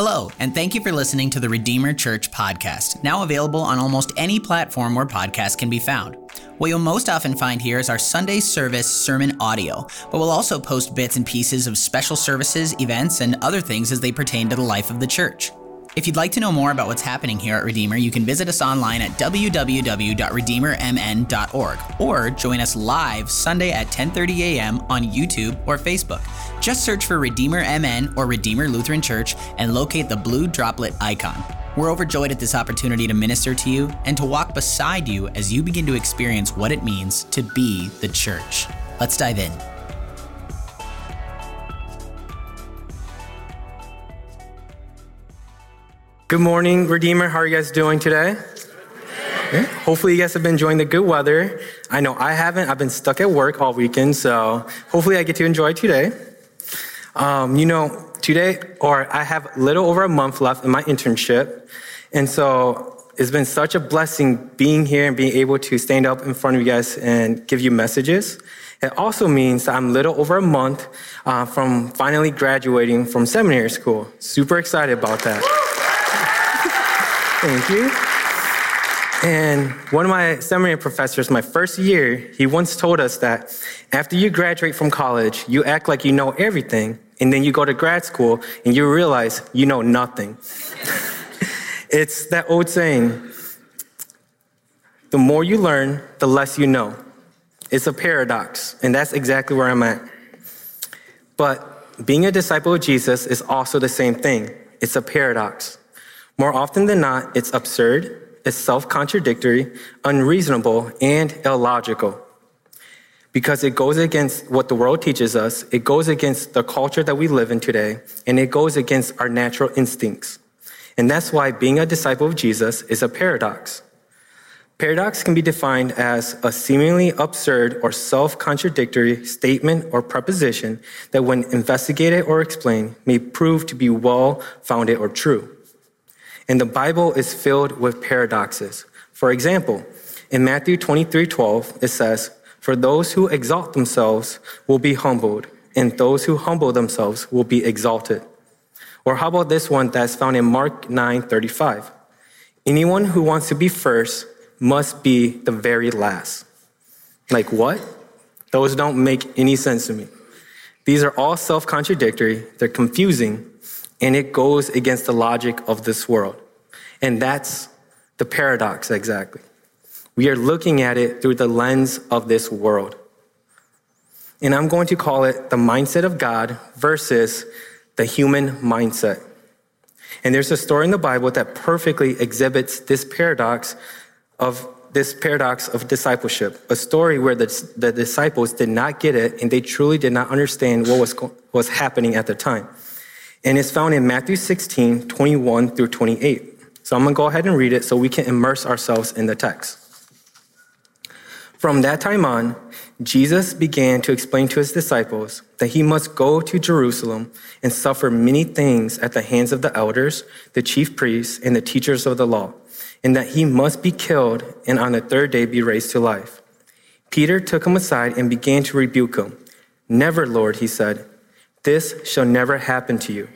Hello, and thank you for listening to the Redeemer Church podcast, now available on almost any platform where podcasts can be found. What you'll most often find here is our Sunday service sermon audio, but we'll also post bits and pieces of special services, events, and other things as they pertain to the life of the church. If you'd like to know more about what's happening here at Redeemer, you can visit us online at www.redeemermn.org or join us live Sunday at 10:30 a.m. on YouTube or Facebook. Just search for Redeemer MN or Redeemer Lutheran Church and locate the blue droplet icon. We're overjoyed at this opportunity to minister to you and to walk beside you as you begin to experience what it means to be the church. Let's dive in. Good morning, Redeemer. How are you guys doing today? Yeah. Hopefully, you guys have been enjoying the good weather. I know I haven't. I've been stuck at work all weekend, so hopefully, I get to enjoy today. Um, you know, today, or I have little over a month left in my internship, and so it's been such a blessing being here and being able to stand up in front of you guys and give you messages. It also means that I'm little over a month uh, from finally graduating from seminary school. Super excited about that. Thank you. And one of my seminary professors, my first year, he once told us that after you graduate from college, you act like you know everything, and then you go to grad school and you realize you know nothing. it's that old saying the more you learn, the less you know. It's a paradox, and that's exactly where I'm at. But being a disciple of Jesus is also the same thing it's a paradox. More often than not, it's absurd, it's self contradictory, unreasonable, and illogical. Because it goes against what the world teaches us, it goes against the culture that we live in today, and it goes against our natural instincts. And that's why being a disciple of Jesus is a paradox. Paradox can be defined as a seemingly absurd or self contradictory statement or proposition that, when investigated or explained, may prove to be well founded or true. And the Bible is filled with paradoxes. For example, in Matthew 23 12, it says, For those who exalt themselves will be humbled, and those who humble themselves will be exalted. Or how about this one that's found in Mark 9 35? Anyone who wants to be first must be the very last. Like what? Those don't make any sense to me. These are all self contradictory, they're confusing, and it goes against the logic of this world. And that's the paradox exactly. We are looking at it through the lens of this world. And I'm going to call it the mindset of God versus the human mindset. And there's a story in the Bible that perfectly exhibits this paradox of this paradox of discipleship, a story where the, the disciples did not get it and they truly did not understand what was, was happening at the time. And it's found in Matthew 16, 21 through 28. So I'm going to go ahead and read it so we can immerse ourselves in the text. From that time on, Jesus began to explain to his disciples that he must go to Jerusalem and suffer many things at the hands of the elders, the chief priests, and the teachers of the law, and that he must be killed and on the third day be raised to life. Peter took him aside and began to rebuke him. Never, Lord, he said. This shall never happen to you.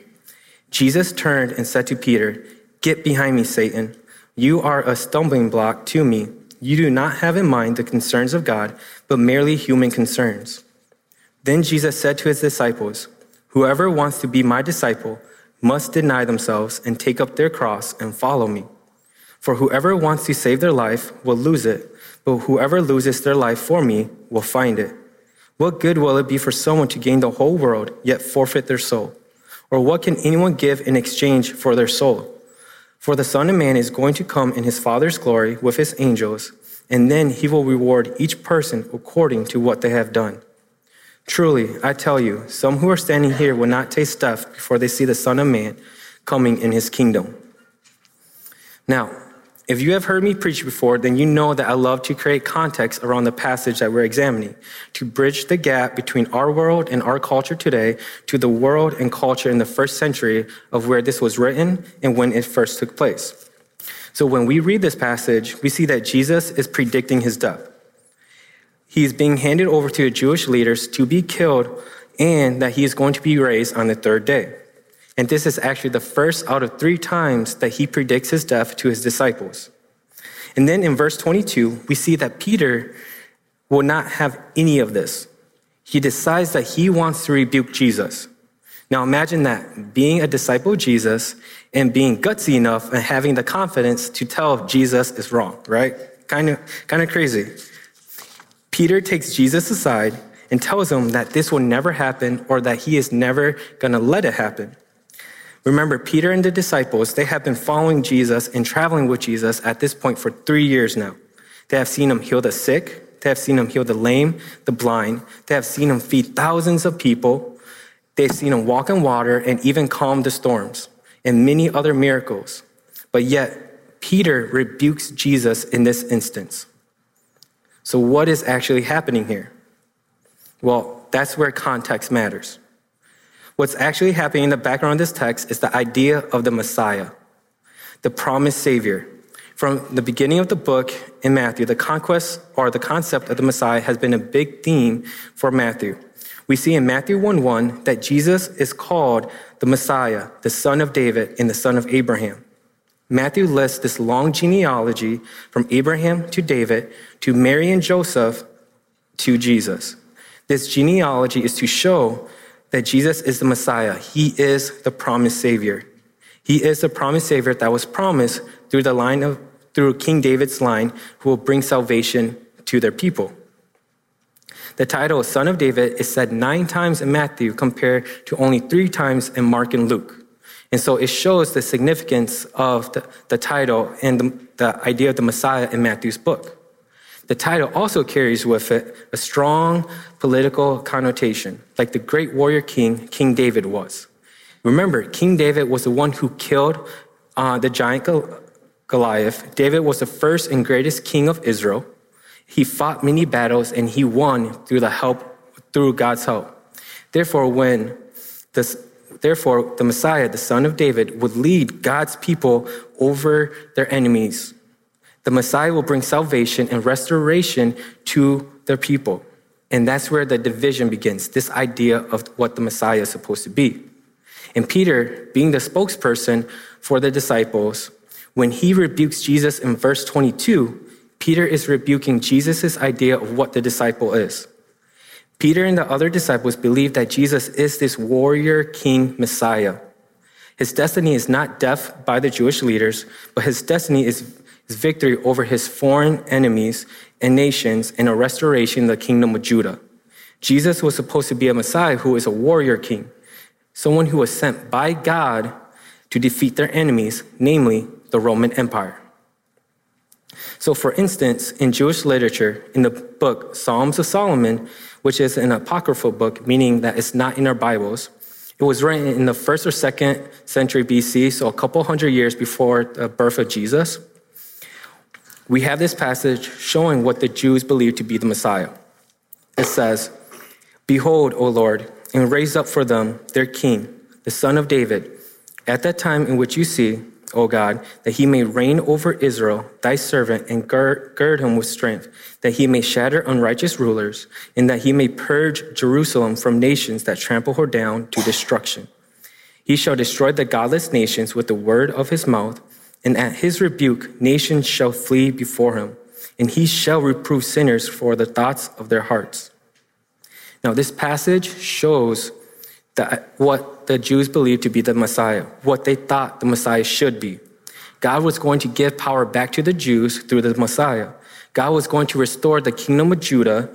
Jesus turned and said to Peter, Get behind me, Satan. You are a stumbling block to me. You do not have in mind the concerns of God, but merely human concerns. Then Jesus said to his disciples, Whoever wants to be my disciple must deny themselves and take up their cross and follow me. For whoever wants to save their life will lose it, but whoever loses their life for me will find it. What good will it be for someone to gain the whole world yet forfeit their soul? Or what can anyone give in exchange for their soul? For the Son of Man is going to come in his Father's glory with his angels, and then he will reward each person according to what they have done. Truly, I tell you, some who are standing here will not taste death before they see the Son of Man coming in his kingdom. Now, if you have heard me preach before, then you know that I love to create context around the passage that we're examining to bridge the gap between our world and our culture today to the world and culture in the first century of where this was written and when it first took place. So when we read this passage, we see that Jesus is predicting his death. He is being handed over to the Jewish leaders to be killed and that he is going to be raised on the third day. And this is actually the first out of three times that he predicts his death to his disciples. And then in verse 22, we see that Peter will not have any of this. He decides that he wants to rebuke Jesus. Now imagine that being a disciple of Jesus and being gutsy enough and having the confidence to tell Jesus is wrong, right? Kind of, kind of crazy. Peter takes Jesus aside and tells him that this will never happen or that he is never going to let it happen. Remember, Peter and the disciples, they have been following Jesus and traveling with Jesus at this point for three years now. They have seen him heal the sick. They have seen him heal the lame, the blind. They have seen him feed thousands of people. They've seen him walk on water and even calm the storms and many other miracles. But yet, Peter rebukes Jesus in this instance. So, what is actually happening here? Well, that's where context matters. What's actually happening in the background of this text is the idea of the Messiah, the promised Savior. From the beginning of the book in Matthew, the conquest or the concept of the Messiah has been a big theme for Matthew. We see in Matthew 1 1 that Jesus is called the Messiah, the son of David, and the son of Abraham. Matthew lists this long genealogy from Abraham to David to Mary and Joseph to Jesus. This genealogy is to show that Jesus is the Messiah. He is the promised Savior. He is the promised Savior that was promised through the line of through King David's line, who will bring salvation to their people. The title Son of David is said nine times in Matthew compared to only three times in Mark and Luke. And so it shows the significance of the, the title and the, the idea of the Messiah in Matthew's book. The title also carries with it a strong political connotation, like the great warrior king, King David was. Remember, King David was the one who killed uh, the giant Goliath. David was the first and greatest king of Israel. He fought many battles and he won through the help, through God's help. Therefore, when therefore the Messiah, the son of David, would lead God's people over their enemies the Messiah will bring salvation and restoration to their people. And that's where the division begins this idea of what the Messiah is supposed to be. And Peter, being the spokesperson for the disciples, when he rebukes Jesus in verse 22, Peter is rebuking Jesus' idea of what the disciple is. Peter and the other disciples believe that Jesus is this warrior king Messiah. His destiny is not death by the Jewish leaders, but his destiny is victory over his foreign enemies and nations, and a restoration of the kingdom of Judah. Jesus was supposed to be a Messiah who is a warrior king, someone who was sent by God to defeat their enemies, namely the Roman Empire. So, for instance, in Jewish literature, in the book Psalms of Solomon, which is an apocryphal book, meaning that it's not in our Bibles, it was written in the first or second century BC, so a couple hundred years before the birth of Jesus we have this passage showing what the Jews believed to be the Messiah. It says, Behold, O Lord, and raise up for them their king, the son of David, at that time in which you see, O God, that he may reign over Israel, thy servant, and gird, gird him with strength, that he may shatter unrighteous rulers, and that he may purge Jerusalem from nations that trample her down to destruction. He shall destroy the godless nations with the word of his mouth and at his rebuke, nations shall flee before him, and he shall reprove sinners for the thoughts of their hearts. Now, this passage shows that what the Jews believed to be the Messiah, what they thought the Messiah should be. God was going to give power back to the Jews through the Messiah. God was going to restore the kingdom of Judah,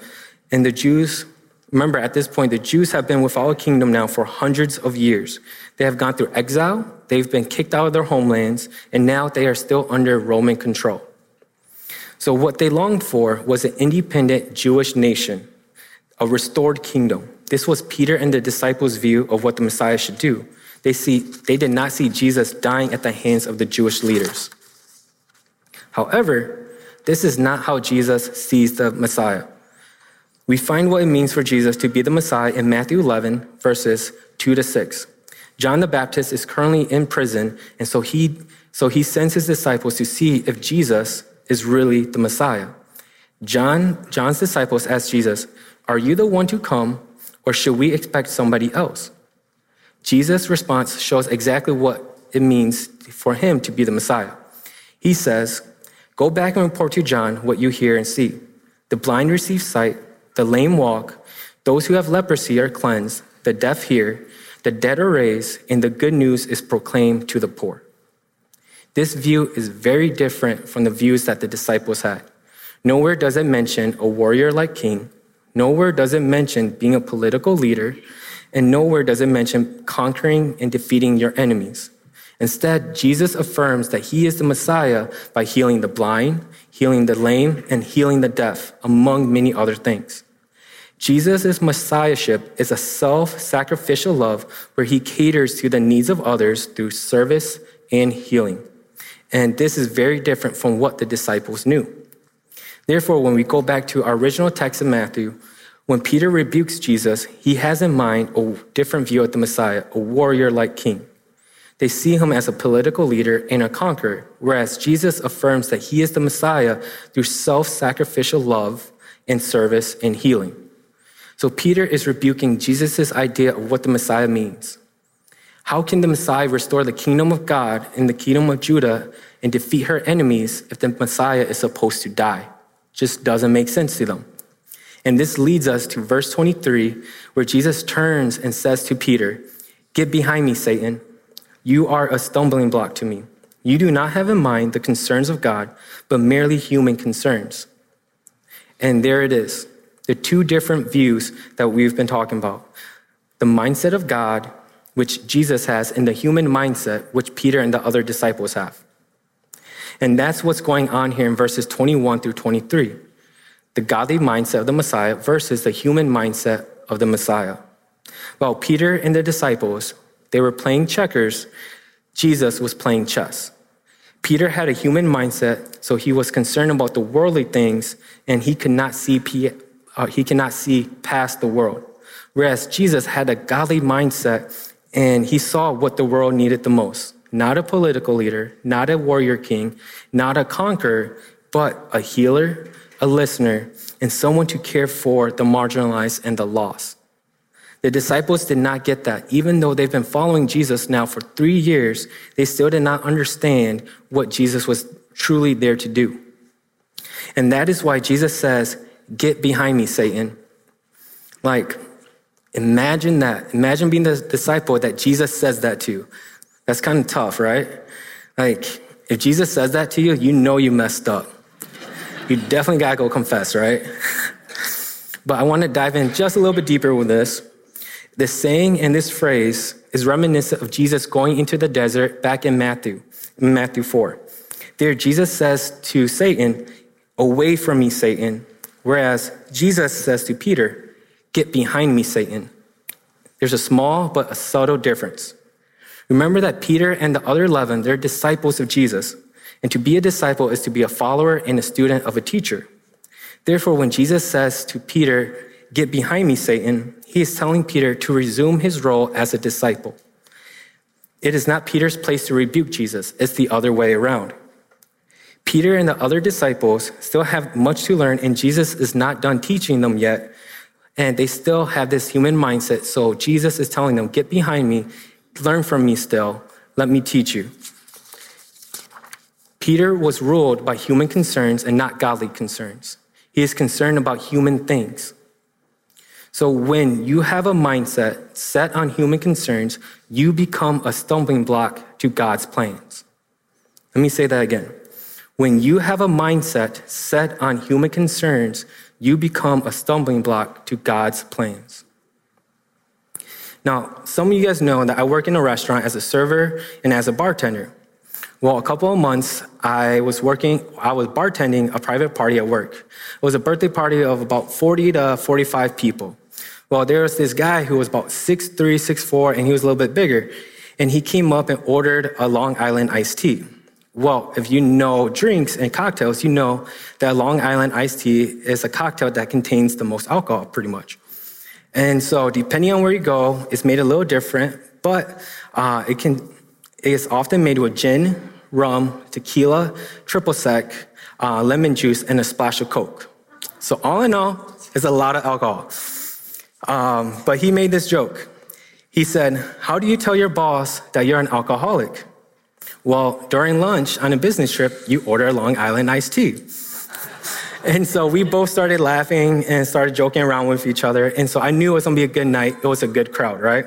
and the Jews Remember, at this point, the Jews have been without a kingdom now for hundreds of years. They have gone through exile, they've been kicked out of their homelands, and now they are still under Roman control. So, what they longed for was an independent Jewish nation, a restored kingdom. This was Peter and the disciples' view of what the Messiah should do. They, see, they did not see Jesus dying at the hands of the Jewish leaders. However, this is not how Jesus sees the Messiah. We find what it means for Jesus to be the Messiah in Matthew 11, verses 2 to 6. John the Baptist is currently in prison, and so he, so he sends his disciples to see if Jesus is really the Messiah. John, John's disciples ask Jesus, Are you the one to come, or should we expect somebody else? Jesus' response shows exactly what it means for him to be the Messiah. He says, Go back and report to John what you hear and see. The blind receive sight, the lame walk, those who have leprosy are cleansed, the deaf hear, the dead are raised, and the good news is proclaimed to the poor. This view is very different from the views that the disciples had. Nowhere does it mention a warrior like king. Nowhere does it mention being a political leader. And nowhere does it mention conquering and defeating your enemies. Instead, Jesus affirms that he is the Messiah by healing the blind, healing the lame, and healing the deaf, among many other things. Jesus' messiahship is a self sacrificial love where he caters to the needs of others through service and healing. And this is very different from what the disciples knew. Therefore, when we go back to our original text in Matthew, when Peter rebukes Jesus, he has in mind a different view of the Messiah, a warrior like king. They see him as a political leader and a conqueror, whereas Jesus affirms that he is the Messiah through self sacrificial love and service and healing. So Peter is rebuking Jesus' idea of what the Messiah means. How can the Messiah restore the kingdom of God and the kingdom of Judah and defeat her enemies if the Messiah is supposed to die? Just doesn't make sense to them. And this leads us to verse 23, where Jesus turns and says to Peter, Get behind me, Satan. You are a stumbling block to me. You do not have in mind the concerns of God, but merely human concerns. And there it is the two different views that we've been talking about the mindset of God, which Jesus has, and the human mindset, which Peter and the other disciples have. And that's what's going on here in verses 21 through 23 the godly mindset of the Messiah versus the human mindset of the Messiah. While Peter and the disciples they were playing checkers. Jesus was playing chess. Peter had a human mindset, so he was concerned about the worldly things, and he could not see, uh, he cannot see past the world. Whereas Jesus had a godly mindset, and he saw what the world needed the most. Not a political leader, not a warrior king, not a conqueror, but a healer, a listener, and someone to care for the marginalized and the lost. The disciples did not get that. Even though they've been following Jesus now for three years, they still did not understand what Jesus was truly there to do. And that is why Jesus says, Get behind me, Satan. Like, imagine that. Imagine being the disciple that Jesus says that to. That's kind of tough, right? Like, if Jesus says that to you, you know you messed up. You definitely gotta go confess, right? but I want to dive in just a little bit deeper with this the saying and this phrase is reminiscent of Jesus going into the desert back in Matthew, Matthew 4. There, Jesus says to Satan, Away from me, Satan. Whereas Jesus says to Peter, Get behind me, Satan. There's a small but a subtle difference. Remember that Peter and the other 11, they're disciples of Jesus. And to be a disciple is to be a follower and a student of a teacher. Therefore, when Jesus says to Peter, Get behind me, Satan, he is telling Peter to resume his role as a disciple. It is not Peter's place to rebuke Jesus, it's the other way around. Peter and the other disciples still have much to learn, and Jesus is not done teaching them yet. And they still have this human mindset. So Jesus is telling them, Get behind me, learn from me still, let me teach you. Peter was ruled by human concerns and not godly concerns. He is concerned about human things. So when you have a mindset set on human concerns, you become a stumbling block to God's plans. Let me say that again. When you have a mindset set on human concerns, you become a stumbling block to God's plans. Now, some of you guys know that I work in a restaurant as a server and as a bartender. Well, a couple of months, I was working, I was bartending a private party at work. It was a birthday party of about 40 to 45 people. Well, there was this guy who was about 6'3, 6'4, and he was a little bit bigger. And he came up and ordered a Long Island iced tea. Well, if you know drinks and cocktails, you know that Long Island iced tea is a cocktail that contains the most alcohol, pretty much. And so, depending on where you go, it's made a little different, but uh, it can it is often made with gin, rum, tequila, triple sec, uh, lemon juice, and a splash of Coke. So all in all, it's a lot of alcohol. Um, but he made this joke. He said, How do you tell your boss that you're an alcoholic? Well, during lunch on a business trip, you order a Long Island iced tea. And so we both started laughing and started joking around with each other. And so I knew it was gonna be a good night. It was a good crowd, right?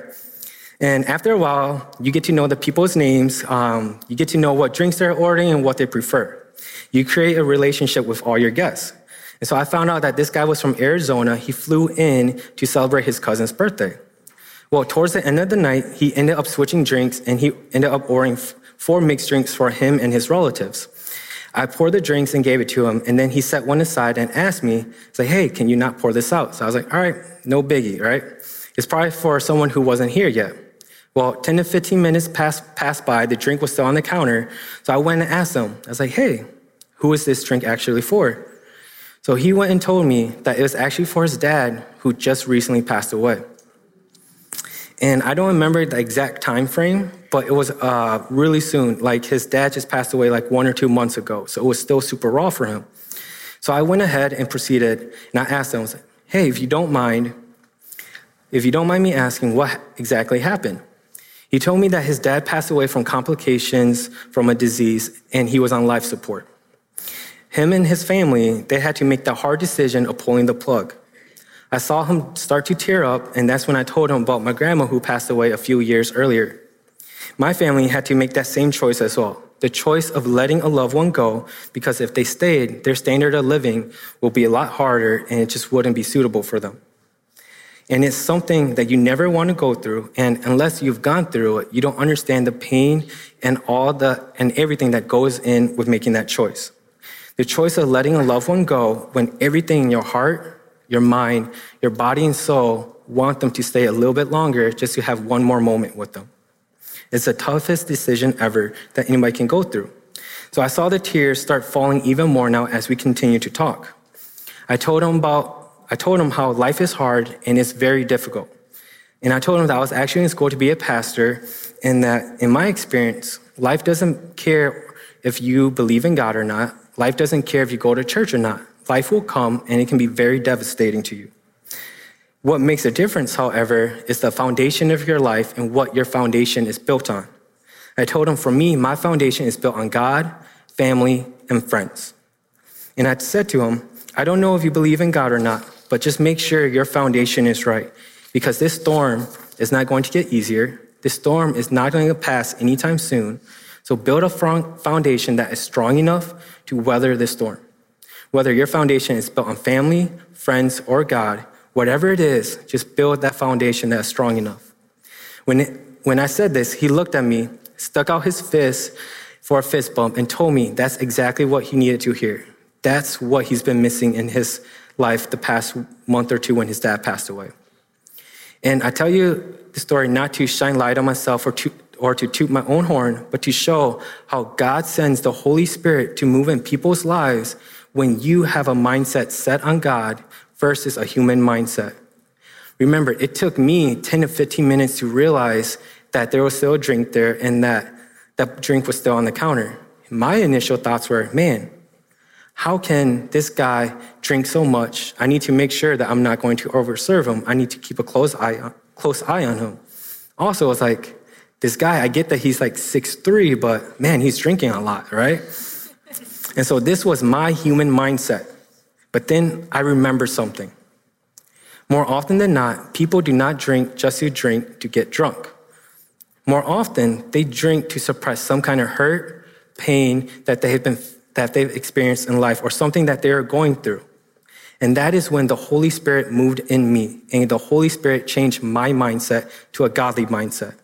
And after a while, you get to know the people's names. Um, you get to know what drinks they're ordering and what they prefer. You create a relationship with all your guests. And so I found out that this guy was from Arizona. He flew in to celebrate his cousin's birthday. Well, towards the end of the night, he ended up switching drinks and he ended up ordering four mixed drinks for him and his relatives. I poured the drinks and gave it to him, and then he set one aside and asked me, "Say, hey, can you not pour this out? So I was like, all right, no biggie, right? It's probably for someone who wasn't here yet. Well, 10 to 15 minutes passed, passed by, the drink was still on the counter, so I went and asked him, I was like, hey, who is this drink actually for? So he went and told me that it was actually for his dad who just recently passed away. And I don't remember the exact time frame, but it was uh, really soon. Like his dad just passed away like one or two months ago, so it was still super raw for him. So I went ahead and proceeded, and I asked him, I was like, "Hey, if you don't mind, if you don't mind me asking, what exactly happened?" He told me that his dad passed away from complications from a disease, and he was on life support. Him and his family, they had to make the hard decision of pulling the plug. I saw him start to tear up, and that's when I told him about my grandma who passed away a few years earlier. My family had to make that same choice as well the choice of letting a loved one go, because if they stayed, their standard of living will be a lot harder and it just wouldn't be suitable for them. And it's something that you never want to go through. And unless you've gone through it, you don't understand the pain and all the, and everything that goes in with making that choice. The choice of letting a loved one go when everything in your heart, your mind, your body and soul want them to stay a little bit longer just to have one more moment with them. It's the toughest decision ever that anybody can go through. So I saw the tears start falling even more now as we continue to talk. I told him about I told him how life is hard and it's very difficult. And I told him that I was actually in school to be a pastor and that in my experience, life doesn't care if you believe in God or not. Life doesn't care if you go to church or not. Life will come and it can be very devastating to you. What makes a difference, however, is the foundation of your life and what your foundation is built on. I told him, for me, my foundation is built on God, family, and friends. And I said to him, I don't know if you believe in God or not, but just make sure your foundation is right because this storm is not going to get easier. This storm is not going to pass anytime soon. So build a foundation that is strong enough to weather this storm. Whether your foundation is built on family, friends, or God, whatever it is, just build that foundation that is strong enough. When, it, when I said this, he looked at me, stuck out his fist for a fist bump, and told me that's exactly what he needed to hear. That's what he's been missing in his life the past month or two when his dad passed away. And I tell you the story not to shine light on myself or to, or to toot my own horn, but to show how God sends the Holy Spirit to move in people's lives when you have a mindset set on God versus a human mindset. Remember, it took me 10 to 15 minutes to realize that there was still a drink there and that that drink was still on the counter. My initial thoughts were, man, how can this guy drink so much? I need to make sure that I'm not going to overserve him. I need to keep a close eye on, close eye on him. Also, it's like, this guy, I get that he's like six three, but man, he's drinking a lot, right? And so this was my human mindset. But then I remember something. More often than not, people do not drink just to drink to get drunk. More often, they drink to suppress some kind of hurt, pain that they have been that they've experienced in life or something that they are going through. And that is when the Holy Spirit moved in me and the Holy Spirit changed my mindset to a godly mindset.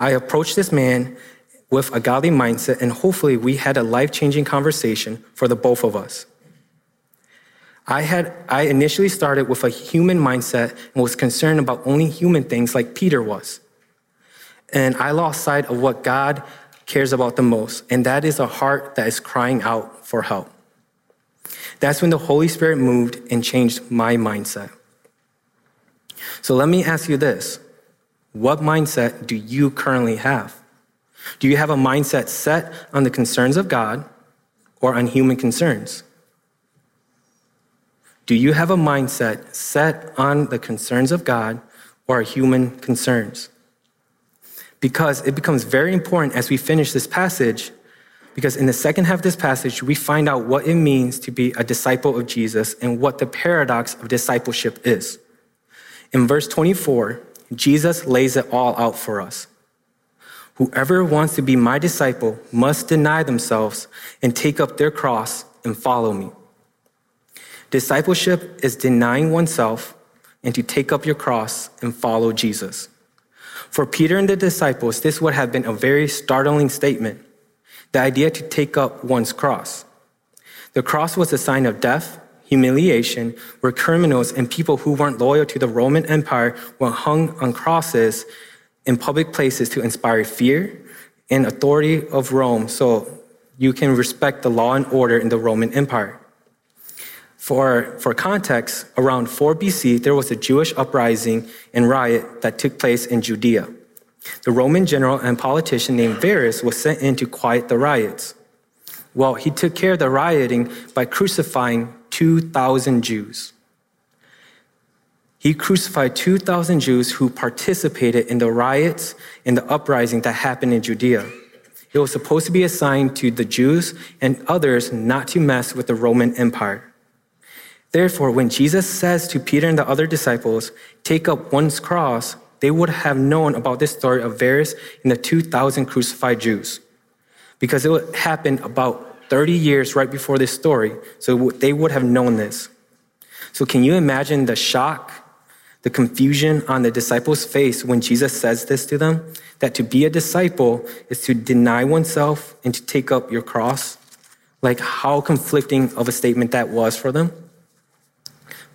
I approached this man with a godly mindset, and hopefully, we had a life changing conversation for the both of us. I, had, I initially started with a human mindset and was concerned about only human things like Peter was. And I lost sight of what God cares about the most, and that is a heart that is crying out for help. That's when the Holy Spirit moved and changed my mindset. So let me ask you this What mindset do you currently have? Do you have a mindset set on the concerns of God or on human concerns? Do you have a mindset set on the concerns of God or human concerns. Because it becomes very important as we finish this passage, because in the second half of this passage, we find out what it means to be a disciple of Jesus and what the paradox of discipleship is. In verse 24, Jesus lays it all out for us. Whoever wants to be my disciple must deny themselves and take up their cross and follow me. Discipleship is denying oneself and to take up your cross and follow Jesus. For Peter and the disciples, this would have been a very startling statement the idea to take up one's cross. The cross was a sign of death, humiliation, where criminals and people who weren't loyal to the Roman Empire were hung on crosses in public places to inspire fear and authority of Rome so you can respect the law and order in the Roman Empire. For, for context, around 4 BC, there was a Jewish uprising and riot that took place in Judea. The Roman general and politician named Varus was sent in to quiet the riots. Well, he took care of the rioting by crucifying 2,000 Jews. He crucified 2,000 Jews who participated in the riots and the uprising that happened in Judea. It was supposed to be a sign to the Jews and others not to mess with the Roman Empire. Therefore, when Jesus says to Peter and the other disciples, take up one's cross, they would have known about this story of Varus and the 2,000 crucified Jews. Because it happened about 30 years right before this story, so they would have known this. So, can you imagine the shock, the confusion on the disciples' face when Jesus says this to them? That to be a disciple is to deny oneself and to take up your cross? Like, how conflicting of a statement that was for them?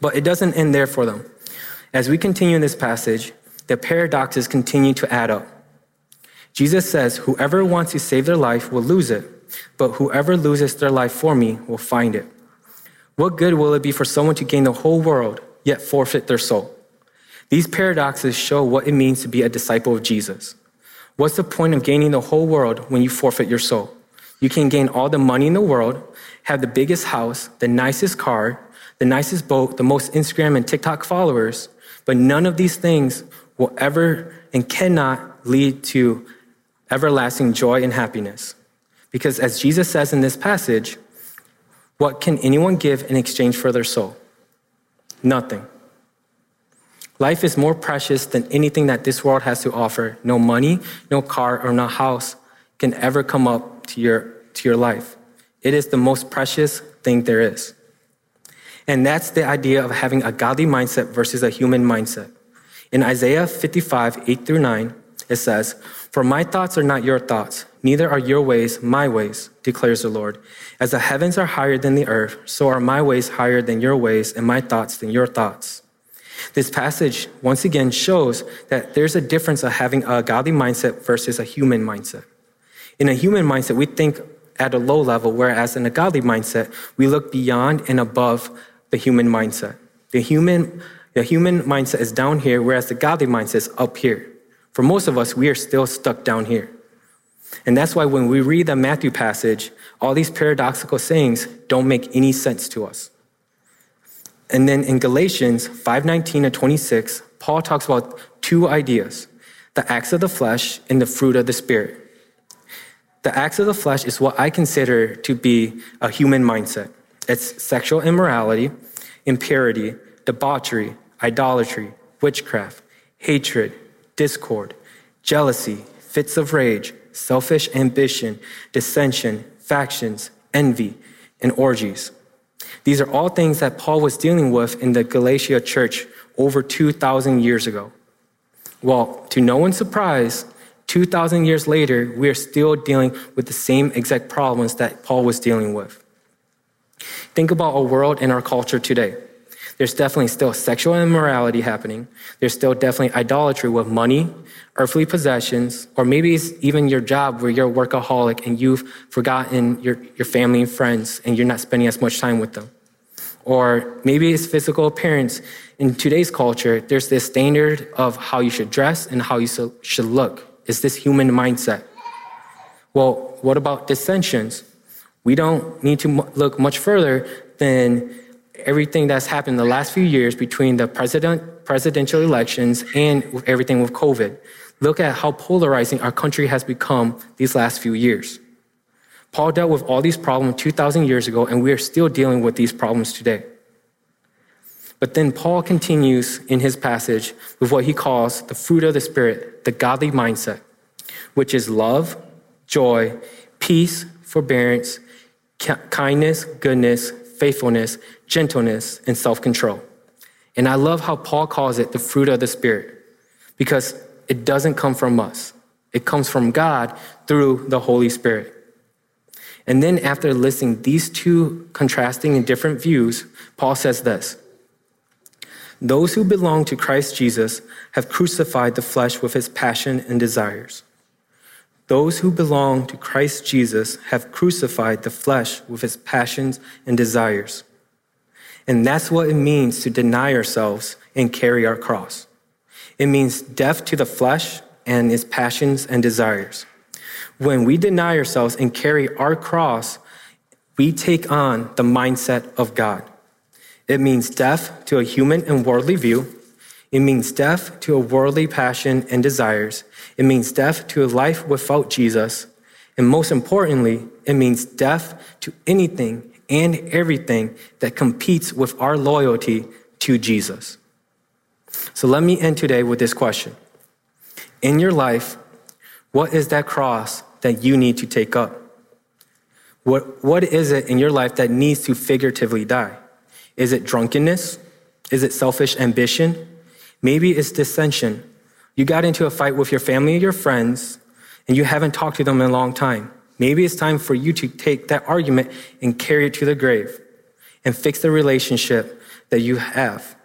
But it doesn't end there for them. As we continue in this passage, the paradoxes continue to add up. Jesus says, Whoever wants to save their life will lose it, but whoever loses their life for me will find it. What good will it be for someone to gain the whole world, yet forfeit their soul? These paradoxes show what it means to be a disciple of Jesus. What's the point of gaining the whole world when you forfeit your soul? You can gain all the money in the world, have the biggest house, the nicest car, the nicest boat, the most Instagram and TikTok followers, but none of these things will ever and cannot lead to everlasting joy and happiness. Because as Jesus says in this passage, what can anyone give in exchange for their soul? Nothing. Life is more precious than anything that this world has to offer. No money, no car, or no house can ever come up to your, to your life. It is the most precious thing there is. And that's the idea of having a godly mindset versus a human mindset. In Isaiah 55, 8 through 9, it says, For my thoughts are not your thoughts, neither are your ways my ways, declares the Lord. As the heavens are higher than the earth, so are my ways higher than your ways, and my thoughts than your thoughts. This passage once again shows that there's a difference of having a godly mindset versus a human mindset. In a human mindset, we think at a low level, whereas in a godly mindset, we look beyond and above the human mindset. The human, the human mindset is down here, whereas the godly mindset is up here. For most of us, we are still stuck down here. And that's why when we read the Matthew passage, all these paradoxical sayings don't make any sense to us. And then in Galatians 5:19 to 26, Paul talks about two ideas: the acts of the flesh and the fruit of the spirit. The acts of the flesh is what I consider to be a human mindset. It's sexual immorality, impurity, debauchery, idolatry, witchcraft, hatred, discord, jealousy, fits of rage, selfish ambition, dissension, factions, envy, and orgies. These are all things that Paul was dealing with in the Galatia church over 2,000 years ago. Well, to no one's surprise, 2,000 years later, we are still dealing with the same exact problems that Paul was dealing with. Think about our world and our culture today. There's definitely still sexual immorality happening. There's still definitely idolatry with money, earthly possessions, or maybe it's even your job where you're a workaholic and you've forgotten your, your family and friends and you're not spending as much time with them. Or maybe it's physical appearance. In today's culture, there's this standard of how you should dress and how you should look. Is this human mindset? Well, what about dissensions? We don't need to look much further than everything that's happened in the last few years between the president, presidential elections and everything with COVID. Look at how polarizing our country has become these last few years. Paul dealt with all these problems 2,000 years ago, and we are still dealing with these problems today. But then Paul continues in his passage with what he calls the fruit of the Spirit, the godly mindset, which is love, joy, peace, forbearance, kindness, goodness, faithfulness, gentleness, and self control. And I love how Paul calls it the fruit of the Spirit because it doesn't come from us, it comes from God through the Holy Spirit. And then, after listing these two contrasting and different views, Paul says this Those who belong to Christ Jesus have crucified the flesh with its passion and desires. Those who belong to Christ Jesus have crucified the flesh with its passions and desires. And that's what it means to deny ourselves and carry our cross. It means death to the flesh and its passions and desires. When we deny ourselves and carry our cross, we take on the mindset of God. It means death to a human and worldly view. It means death to a worldly passion and desires. It means death to a life without Jesus. And most importantly, it means death to anything and everything that competes with our loyalty to Jesus. So let me end today with this question. In your life, what is that cross that you need to take up? What, what is it in your life that needs to figuratively die? Is it drunkenness? Is it selfish ambition? Maybe it's dissension. You got into a fight with your family or your friends, and you haven't talked to them in a long time. Maybe it's time for you to take that argument and carry it to the grave and fix the relationship that you have.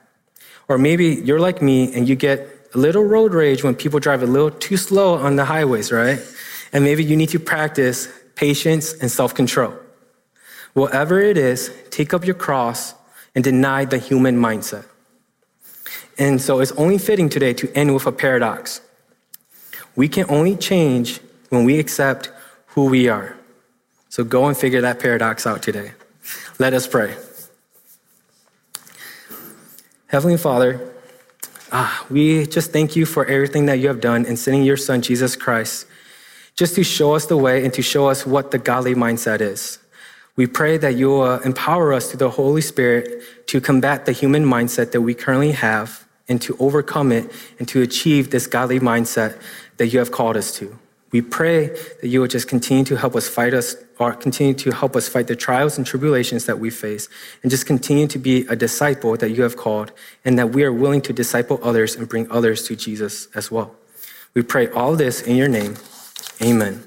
Or maybe you're like me and you get a little road rage when people drive a little too slow on the highways, right? And maybe you need to practice patience and self control. Whatever it is, take up your cross and deny the human mindset. And so it's only fitting today to end with a paradox. We can only change when we accept who we are. So go and figure that paradox out today. Let us pray. Heavenly Father, ah, we just thank you for everything that you have done in sending your Son, Jesus Christ, just to show us the way and to show us what the godly mindset is. We pray that you will empower us through the Holy Spirit to combat the human mindset that we currently have and to overcome it and to achieve this godly mindset that you have called us to. We pray that you will just continue to help us fight us or continue to help us fight the trials and tribulations that we face and just continue to be a disciple that you have called and that we are willing to disciple others and bring others to Jesus as well. We pray all this in your name. Amen.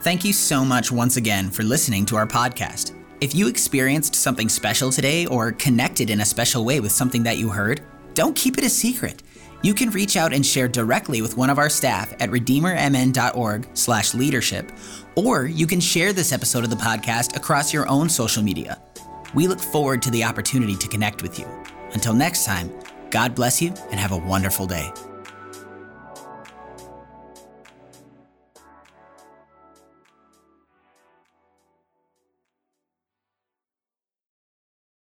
Thank you so much once again for listening to our podcast. If you experienced something special today or connected in a special way with something that you heard, don't keep it a secret. You can reach out and share directly with one of our staff at redeemermn.org/leadership, or you can share this episode of the podcast across your own social media. We look forward to the opportunity to connect with you. Until next time, God bless you and have a wonderful day.